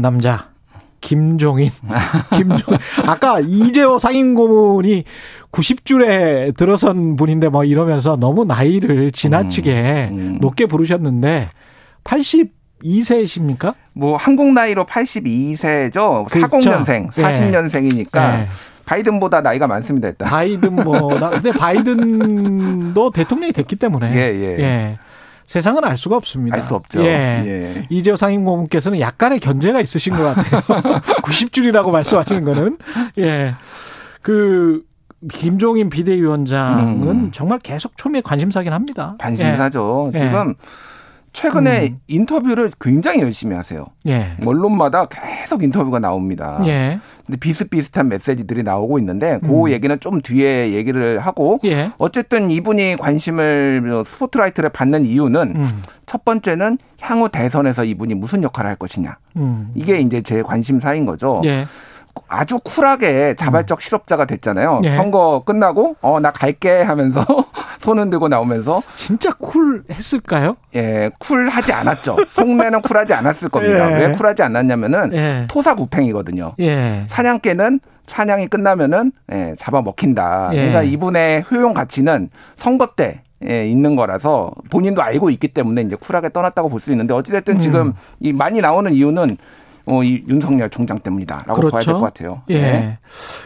남자 김종인. 김종 아까 이재호 상임고문이 90줄에 들어선 분인데 뭐 이러면서 너무 나이를 지나치게 음, 음. 높게 부르셨는데 82세이십니까? 뭐 한국 나이로 82세죠. 그렇죠. 40년생, 40년생이니까 네. 바이든보다 나이가 많습니다, 일단. 바이든보다. 근데 바이든도 대통령이 됐기 때문에. 예, 예. 예. 세상은 알 수가 없습니다. 알 수 없죠. 예. 예. 이재호 상임고문께서는 약간의 견제가 있으신 것 같아요. 90줄이라고 말씀하시는 거는. 예. 그, 김종인 비대위원장은 음. 정말 계속 초미의 관심사긴 합니다. 관심사죠. 예. 지금 최근에 음. 인터뷰를 굉장히 열심히 하세요. 예. 언론마다 계속 인터뷰가 나옵니다. 예. 근데 비슷비슷한 메시지들이 나오고 있는데 그 음. 얘기는 좀 뒤에 얘기를 하고 예. 어쨌든 이분이 관심을 스포트라이트를 받는 이유는 음. 첫 번째는 향후 대선에서 이분이 무슨 역할을 할 것이냐. 음. 이게 이제 제 관심사인 거죠. 예. 아주 쿨하게 자발적 음. 실업자가 됐잖아요. 예. 선거 끝나고 어 나 갈게 하면서 손은 들고 나오면서 진짜 쿨했을까요? 예, 쿨하지 않았죠. 속내는 쿨하지 않았을 겁니다. 예. 왜 쿨하지 않았냐면은 예. 토사구팽이거든요. 예. 사냥개는 사냥이 끝나면은 예, 잡아 먹힌다. 예. 그러니까 이분의 효용 가치는 선거 때 예, 있는 거라서 본인도 알고 있기 때문에 이제 쿨하게 떠났다고 볼 수 있는데 어찌됐든 음. 지금 이 많이 나오는 이유는 어, 이 윤석열 총장 때문이다라고 그렇죠. 봐야 될 것 같아요. 예. 네.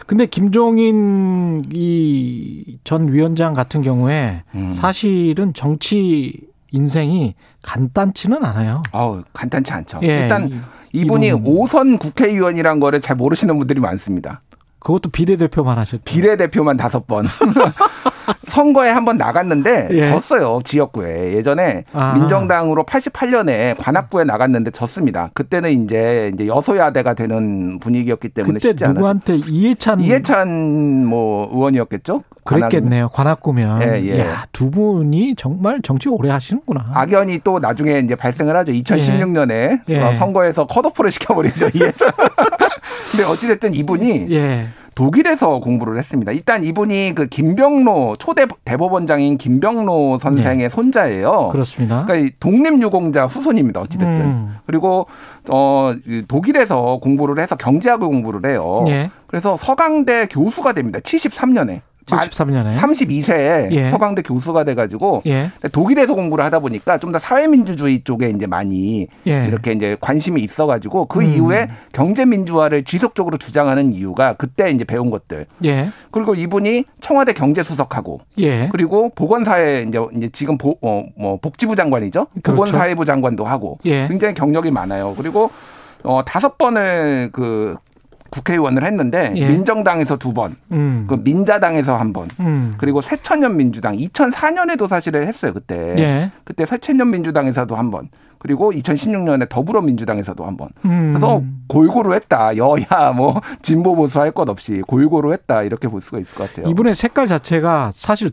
근데 김종인 이 전 위원장 같은 경우에 음. 사실은 정치 인생이 간단치는 않아요. 어, 간단치 않죠. 예. 일단 이분이 오선 국회의원이란 거를 잘 모르시는 분들이 많습니다. 그것도 비례대표만 하셨죠. 비례대표만 다섯 번. 선거에 한번 나갔는데 예. 졌어요 지역구에 예전에 아. 민정당으로 88년에 관악구에 나갔는데 졌습니다. 그때는 이제 이제 여소야대가 되는 분위기였기 때문에 그때 쉽지 누구한테 이해찬 이해찬 뭐 의원이었겠죠? 그랬겠네요. 관악구면 예, 예. 야, 두 분이 정말 정치 오래 하시는구나. 악연이 또 나중에 이제 발생을 하죠. 2016년에 예. 어, 선거에서 컷오프를 시켜버리죠 이해찬. 근데 어찌됐든 이분이 예. 독일에서 공부를 했습니다. 일단 이분이 그 김병로 초대 대법원장인 김병로 선생의 네. 손자예요. 그렇습니다. 그러니까 독립유공자 후손입니다. 어찌됐든. 음. 그리고 어 독일에서 공부를 해서 경제학을 공부를 해요. 네. 그래서 서강대 교수가 됩니다. 73년에. 73년에 32세에 예. 서강대 교수가 돼가지고 예. 독일에서 공부를 하다 보니까 좀 더 사회민주주의 쪽에 이제 많이 예. 이렇게 이제 관심이 있어가지고 그 음. 이후에 경제민주화를 지속적으로 주장하는 이유가 그때 이제 배운 것들. 예. 그리고 이분이 청와대 경제수석하고 예. 그리고 보건사회 이제 이제 지금 보, 어, 뭐 복지부 장관이죠. 그렇죠. 보건사회부 장관도 하고 예. 굉장히 경력이 많아요. 그리고 어 다섯 번을 그 국회의원을 했는데 예. 민정당에서 두 번, 음. 그 민자당에서 한 번, 음. 그리고 새천년 민주당 2004년에도 사실을 했어요 그때. 예. 그때 새천년 민주당에서도 한 번. 그리고 2016년에 더불어민주당에서도 한 번. 음. 그래서 골고루 했다. 여야 뭐 진보 보수 할 것 없이 골고루 했다. 이렇게 볼 수가 있을 것 같아요. 이분의 색깔 자체가 사실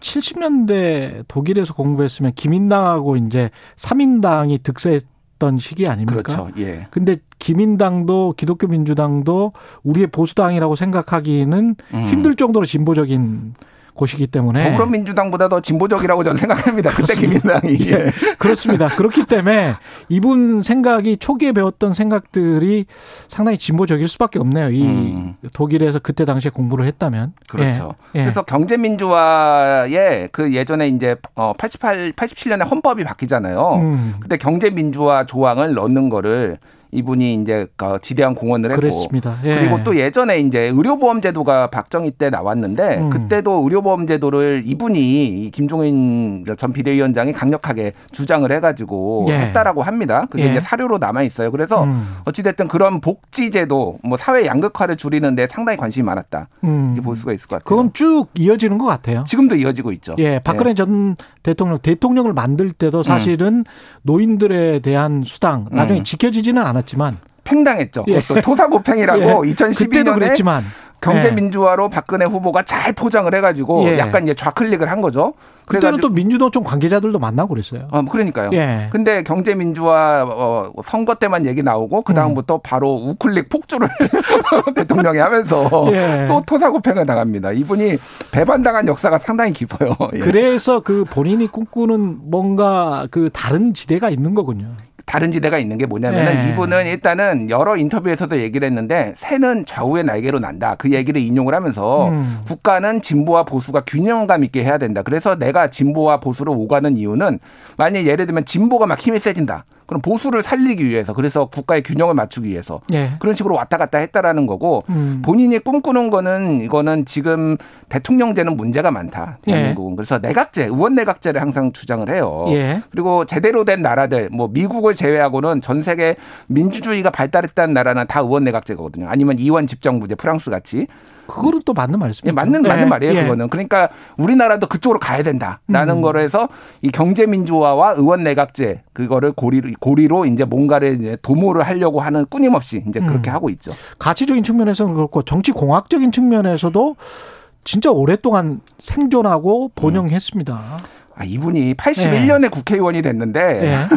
70년대 독일에서 공부했으면 기민당하고 이제 3인당이 득세 있었던 시기 아닙니까? 그렇죠. 예. 근데 기민당도 기독교 민주당도 우리의 보수당이라고 생각하기는 음. 힘들 정도로 진보적인 곳이기 때문에 더불어민주당보다 더 진보적이라고 저는 생각합니다. 그때 김민당이 예. 그렇습니다. 그렇기 때문에 이분 생각이 초기에 배웠던 생각들이 상당히 진보적일 수밖에 없네요. 이 음. 독일에서 그때 당시에 공부를 했다면 그렇죠. 예. 예. 그래서 경제민주화에 그 예전에 이제 88 87년에 헌법이 바뀌잖아요. 음. 그때 경제민주화 조항을 넣는 거를 이분이 이제 그 지대한 공헌을 했고 그랬습니다. 예. 그리고 또 예전에 이제 의료보험 제도가 박정희 때 나왔는데 음. 그때도 의료보험 제도를 이분이 김종인 전 비대위원장이 강력하게 주장을 해가지고 예. 했다라고 합니다. 그게 예. 이제 사료로 남아 있어요. 그래서 음. 어찌됐든 그런 복지 제도, 뭐 사회 양극화를 줄이는데 상당히 관심이 많았다. 음. 이렇게 볼 수가 있을 것 같아요. 그건 쭉 이어지는 것 같아요. 지금도 이어지고 있죠. 예, 박근혜 예. 전 대통령 대통령을 만들 때도 사실은 음. 노인들에 대한 수당 나중에 음. 지켜지지는 않았. 않았지만 팽당했죠. 예. 또 토사구팽이라고 예. 2012년에 그랬지만 경제 민주화로 박근혜 후보가 잘 포장을 해가지고 예. 약간 이제 좌클릭을 한 거죠. 그때는 또 민주노총 관계자들도 만나고 그랬어요. 어, 그러니까요. 예. 근데 경제 민주화 어, 선거 때만 얘기 나오고 그 다음부터 음. 바로 우클릭 폭주를 대통령이 하면서 예. 또 토사구팽을 당합니다. 이분이 배반당한 역사가 상당히 깊어요. 예. 그래서 그 본인이 꿈꾸는 뭔가 그 다른 지대가 있는 거군요. 다른 지대가 있는 게 뭐냐면은 네. 이분은 일단은 여러 인터뷰에서도 얘기를 했는데 새는 좌우의 날개로 난다. 그 얘기를 인용을 하면서 음. 국가는 진보와 보수가 균형감 있게 해야 된다. 그래서 내가 진보와 보수를 오가는 이유는 만약 예를 들면 진보가 막 힘이 세진다. 그럼 보수를 살리기 위해서 그래서 국가의 균형을 맞추기 위해서 예. 그런 식으로 왔다 갔다 했다라는 거고 음. 본인이 꿈꾸는 거는 이거는 지금 대통령제는 문제가 많다 대한민국은 예. 그래서 내각제 의원 내각제를 항상 주장을 해요 예. 그리고 제대로 된 나라들 뭐 미국을 제외하고는 전 세계 민주주의가 발달했다는 나라는 다 의원 내각제거든요 아니면 이원 집정부제 프랑스 같이 그거는 또 맞는 말씀이죠. 예, 맞는 맞는 예, 말이에요. 예. 그거는 그러니까 우리나라도 그쪽으로 가야 된다라는 음. 거를 해서 이 경제 민주화와 의원 내각제 그거를 고리 고리로 이제 뭔가를 이제 도모를 하려고 하는 끊임없이 이제 그렇게 음. 하고 있죠. 가치적인 측면에서는 그렇고 정치 공학적인 측면에서도 진짜 오랫동안 생존하고 번영했습니다. 음. 아, 이분이 81년에 네. 국회의원이 됐는데 네.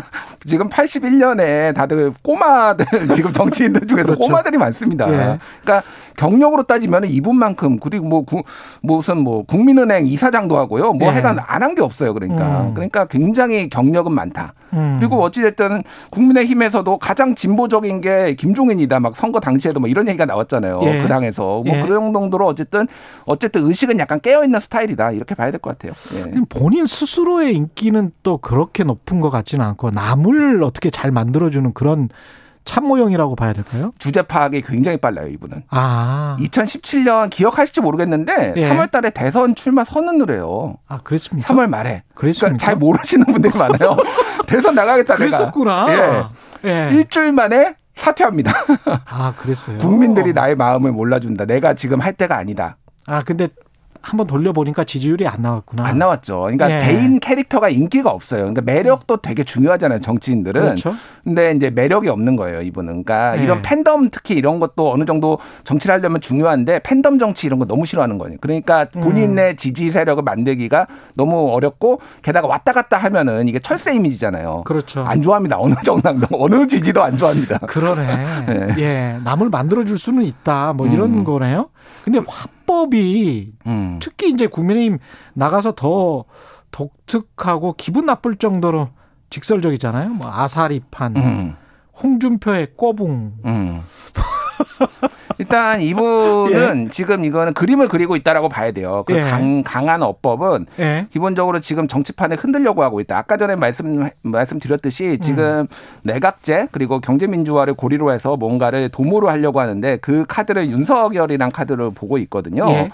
지금 81년에 다들 꼬마들 지금 정치인들 중에서 그렇죠. 꼬마들이 많습니다. 네. 그러니까 경력으로 따지면 이분만큼 그리고 뭐 구, 무슨 뭐 국민은행 이사장도 하고요. 뭐 예. 해간 안 한 게 없어요. 그러니까 음. 그러니까 굉장히 경력은 많다. 음. 그리고 어찌됐든 국민의힘에서도 가장 진보적인 게 김종인이다. 막 선거 당시에도 뭐 이런 얘기가 나왔잖아요. 예. 그 당에서 뭐 예. 그런 정도로 어쨌든 어쨌든 의식은 약간 깨어 있는 스타일이다. 이렇게 봐야 될 것 같아요. 예. 본인 스스로의 인기는 또 그렇게 높은 것 같지는 않고 남을 어떻게 잘 만들어주는 그런 참모형이라고 봐야 될까요? 주제 파악이 굉장히 빨라요, 이분은. 아. 2017년 기억하실지 모르겠는데 예. 3월 달에 대선 출마 선언을 해요. 아, 그랬습니까? 3월 말에. 그랬습니까? 그러니까 잘 모르시는 분들이 많아요. 대선 나가겠다 그랬었구나. 내가. 예. 예. 일주일 만에 사퇴합니다. 아, 그랬어요. 국민들이 나의 마음을 몰라준다. 내가 지금 할 때가 아니다. 아, 근데 한번 돌려보니까 지지율이 안 나왔구나. 안 나왔죠. 그러니까 예. 개인 캐릭터가 인기가 없어요. 그러니까 매력도 되게 중요하잖아요. 정치인들은. 그렇죠. 근데 이제 매력이 없는 거예요. 이분은. 그러니까 예. 이런 팬덤 특히 이런 것도 어느 정도 정치를 하려면 중요한데 팬덤 정치 이런 거 너무 싫어하는 거예요. 그러니까 본인의 음. 지지 세력을 만들기가 너무 어렵고 게다가 왔다 갔다 하면은 이게 철새 이미지잖아요. 그렇죠. 안 좋아합니다. 어느 정당도 어느 지지도 안 좋아합니다. 그러네. 예. 예. 남을 만들어 줄 수는 있다. 뭐 이런 음. 거네요. 근데 화법이 음. 특히 이제 국민의힘 나가서 더 독특하고 기분 나쁠 정도로 직설적이잖아요. 뭐 아사리판, 음. 홍준표의 꼬붕. 음. 일단 이분은 예. 지금 이거는 그림을 그리고 있다라고 봐야 돼요. 그 예. 강, 강한 어법은 예. 기본적으로 지금 정치판을 흔들려고 하고 있다. 아까 전에 말씀 말씀드렸듯이 지금 음. 내각제 그리고 경제민주화를 고리로 해서 뭔가를 도모로 하려고 하는데 그 카드를 윤석열이란 카드를 보고 있거든요. 예.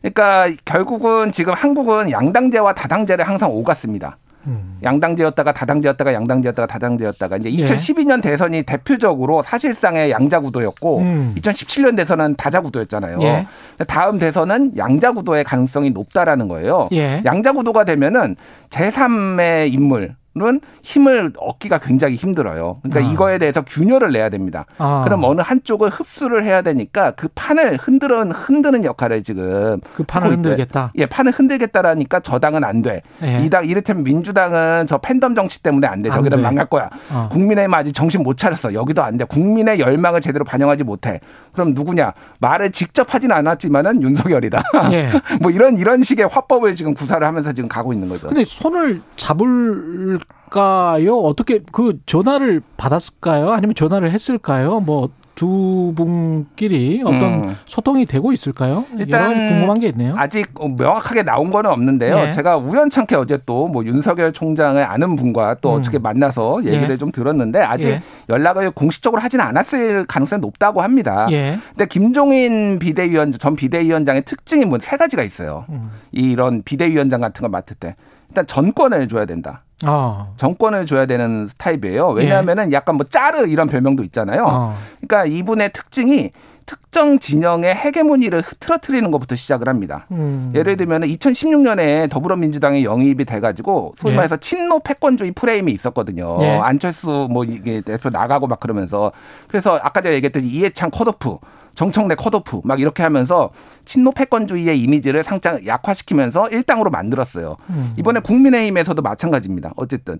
그러니까 결국은 지금 한국은 양당제와 다당제를 항상 오갔습니다. 음. 양당제였다가 다당제였다가 양당제였다가 다당제였다가 이제 2012년 예. 대선이 대표적으로 사실상의 양자 구도였고 음. 2017년 대선은 다자 구도였잖아요. 예. 다음 대선은 양자 구도의 가능성이 높다라는 거예요. 예. 양자 구도가 되면은 제3의 인물 은 힘을 얻기가 굉장히 힘들어요. 그러니까 아. 이거에 대해서 균열을 내야 됩니다. 아. 그럼 어느 한쪽을 흡수를 해야 되니까 그 판을 흔들은 흔드는 역할을 지금 그 판을 흔들겠다. 예, 판을 흔들겠다라니까 저당은 안 돼. 예. 이당 이를테면 민주당은 저 팬덤 정치 때문에 안 돼. 저기는 안 망할 거야. 어. 국민의힘 아직 정신 못 차렸어. 여기도 안 돼. 국민의 열망을 제대로 반영하지 못해. 그럼 누구냐? 말을 직접 하진 않았지만은 윤석열이다. 예. 뭐 이런 이런 식의 화법을 지금 구사를 하면서 지금 가고 있는 거죠. 근데 손을 잡을 했을까요? 어떻게 그 전화를 받았을까요? 아니면 전화를 했을까요? 뭐두 분끼리 어떤 음. 소통이 되고 있을까요? 일단 궁금한 게 있네요. 아직 명확하게 나온 거는 없는데요. 네. 제가 우연찮게 어제 또 뭐 윤석열 총장을 아는 분과 또 음. 어떻게 만나서 얘기를 네. 좀 들었는데 아직 네. 연락을 공식적으로 하지는 않았을 가능성이 높다고 합니다. 예. 근데 김종인 비대위원 전 비대위원장의 특징이 뭐 세 가지가 있어요. 음. 이런 비대위원장 같은 거 맡을 때 일단 전권을 줘야 된다. 어. 정권을 줘야 되는 타입이에요. 왜냐하면은 예. 약간 뭐 짜르 이런 별명도 있잖아요. 어. 그러니까 이분의 특징이 특정 진영의 헤게모니를 흐트러트리는 것부터 시작을 합니다. 음. 예를 들면 2016년에 더불어민주당이 영입이 돼가지고 소위 예. 말해서 예. 친노 패권주의 프레임이 있었거든요. 예. 안철수 뭐 이게 대표 나가고 막 그러면서 그래서 아까 제가 얘기했듯이 이해창 컷오프 정청래 컷오프 막 이렇게 하면서 친노 패권주의의 이미지를 상장 약화시키면서 일당으로 만들었어요. 음. 이번에 국민의힘에서도 마찬가지입니다. 어쨌든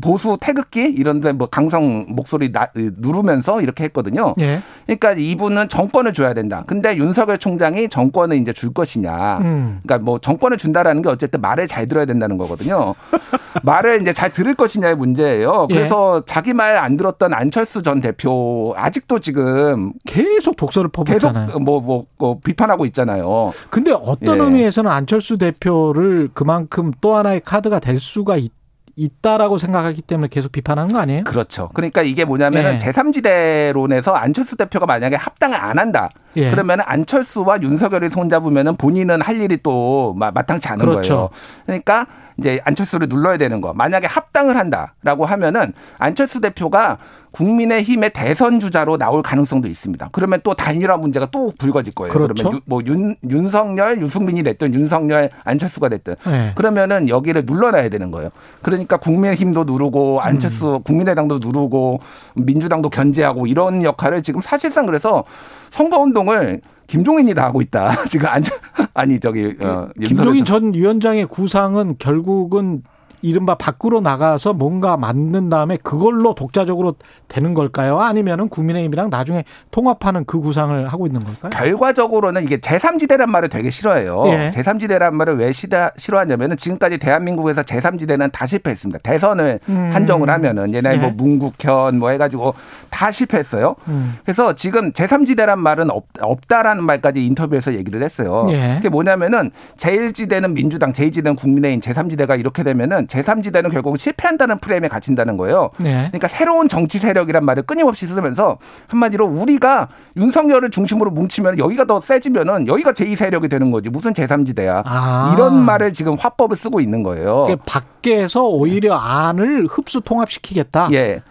보수 태극기 이런데 뭐 강성 목소리 나, 누르면서 이렇게 했거든요. 예. 그러니까 이분은 정권을 줘야 된다. 근데 윤석열 총장이 정권을 이제 줄 것이냐. 음. 그러니까 뭐 정권을 준다라는 게 어쨌든 말을 잘 들어야 된다는 거거든요. 말을 이제 잘 들을 것이냐의 문제예요. 예. 그래서 예. 자기 말 안 들었던 안철수 전 대표 아직도 지금 계속 독서를 퍼붓잖아요. 계속 뭐, 뭐, 뭐 비판하고 있잖아요. 근데 어떤 예. 의미에서는 안철수 대표를 그만큼 또 하나의 카드가 될 수가 있 있다라고 생각하기 때문에 계속 비판하는 거 아니에요? 그렇죠. 그러니까 이게 뭐냐면은 예. 제3지대론에서 안철수 대표가 만약에 합당을 안 한다. 예. 그러면 안철수와 윤석열이 손잡으면은 본인은 할 일이 또 마땅치 않은 그렇죠. 거예요. 그러니까 이제 안철수를 눌러야 되는 거. 만약에 합당을 한다라고 하면은 안철수 대표가 국민의힘의 대선 주자로 나올 가능성도 있습니다. 그러면 또 단일화 문제가 또 불거질 거예요. 그렇죠? 그러면 유, 뭐 윤, 윤석열, 유승민이 됐든 윤석열, 안철수가 됐든 네. 그러면은 여기를 눌러놔야 되는 거예요. 그러니까 국민의힘도 누르고 안철수 음. 국민의당도 누르고 민주당도 견제하고 이런 역할을 지금 사실상 그래서 선거 운동을 김종인이 다 하고 있다. 지금 안, 아니 저기 어, 김종인 전 위원장의 구상은 결국은 이른바 밖으로 나가서 뭔가 만든 다음에 그걸로 독자적으로 되는 걸까요? 아니면은 국민의힘이랑 나중에 통합하는 그 구상을 하고 있는 걸까요? 결과적으로는 이게 제3지대란 말을 되게 싫어해요. 예. 제3지대란 말을 왜 시다, 싫어하냐면은 지금까지 대한민국에서 제3지대는 다 실패했습니다. 대선을 음. 한정을 하면은 얘네 예. 뭐 문국현 뭐 해가지고 다 실패했어요. 음. 그래서 지금 제3지대란 말은 없, 없다라는 말까지 인터뷰에서 얘기를 했어요. 예. 그게 뭐냐면은 제1지대는 민주당, 제2지대는 국민의힘, 제3지대가 이렇게 되면은 제3지대는 결국 실패한다는 프레임에 갇힌다는 거예요. 네. 그러니까 새로운 정치 세력이란 말을 끊임없이 쓰면서 한마디로 우리가 윤석열을 중심으로 뭉치면 여기가 더 세지면은 여기가 제2세력이 되는 거지. 무슨 제3지대야. 아. 이런 말을 지금 화법을 쓰고 있는 거예요. 밖에서 오히려 안을 흡수 통합시키겠다. 예.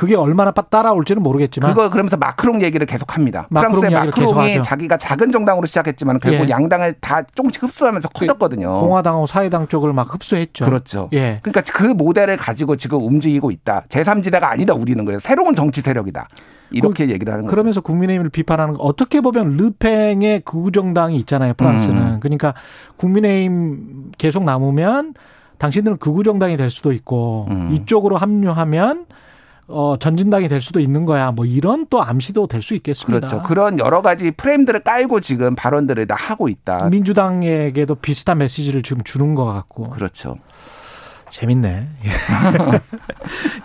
그게 얼마나 따라올지는 모르겠지만 그거 그러면서 마크롱 얘기를 계속합니다. 마크롱 프랑스의 마크롱이 자기가 작은 정당으로 시작했지만 결국 예. 양당을 다 조금씩 흡수하면서 그 커졌거든요. 공화당하고 사회당 쪽을 막 흡수했죠. 그렇죠. 예. 그러니까 그 모델을 가지고 지금 움직이고 있다. 제3지대가 아니다 우리는 그래서 새로운 정치 세력이다. 이렇게 그, 얘기를 하는 거죠. 그러면서 국민의힘을 비판하는 거 어떻게 보면 르팽의 극우정당이 있잖아요. 프랑스는. 음. 그러니까 국민의힘 계속 남으면 당신들은 극우정당이 될 수도 있고 음. 이쪽으로 합류하면 어, 전진당이 될 수도 있는 거야. 뭐 이런 또 암시도 될 수 있겠습니다. 그렇죠. 그런 여러 가지 프레임들을 깔고 지금 발언들을 다 하고 있다. 민주당에게도 비슷한 메시지를 지금 주는 것 같고. 그렇죠. 재밌네. 예.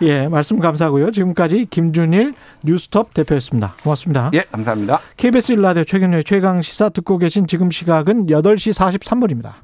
예, 말씀 감사하고요. 지금까지 김준일 뉴스톱 대표였습니다. 고맙습니다. 예, 감사합니다. KBS 일라디오 최경련의 최강 시사 듣고 계신 지금 시각은 8시 43분입니다.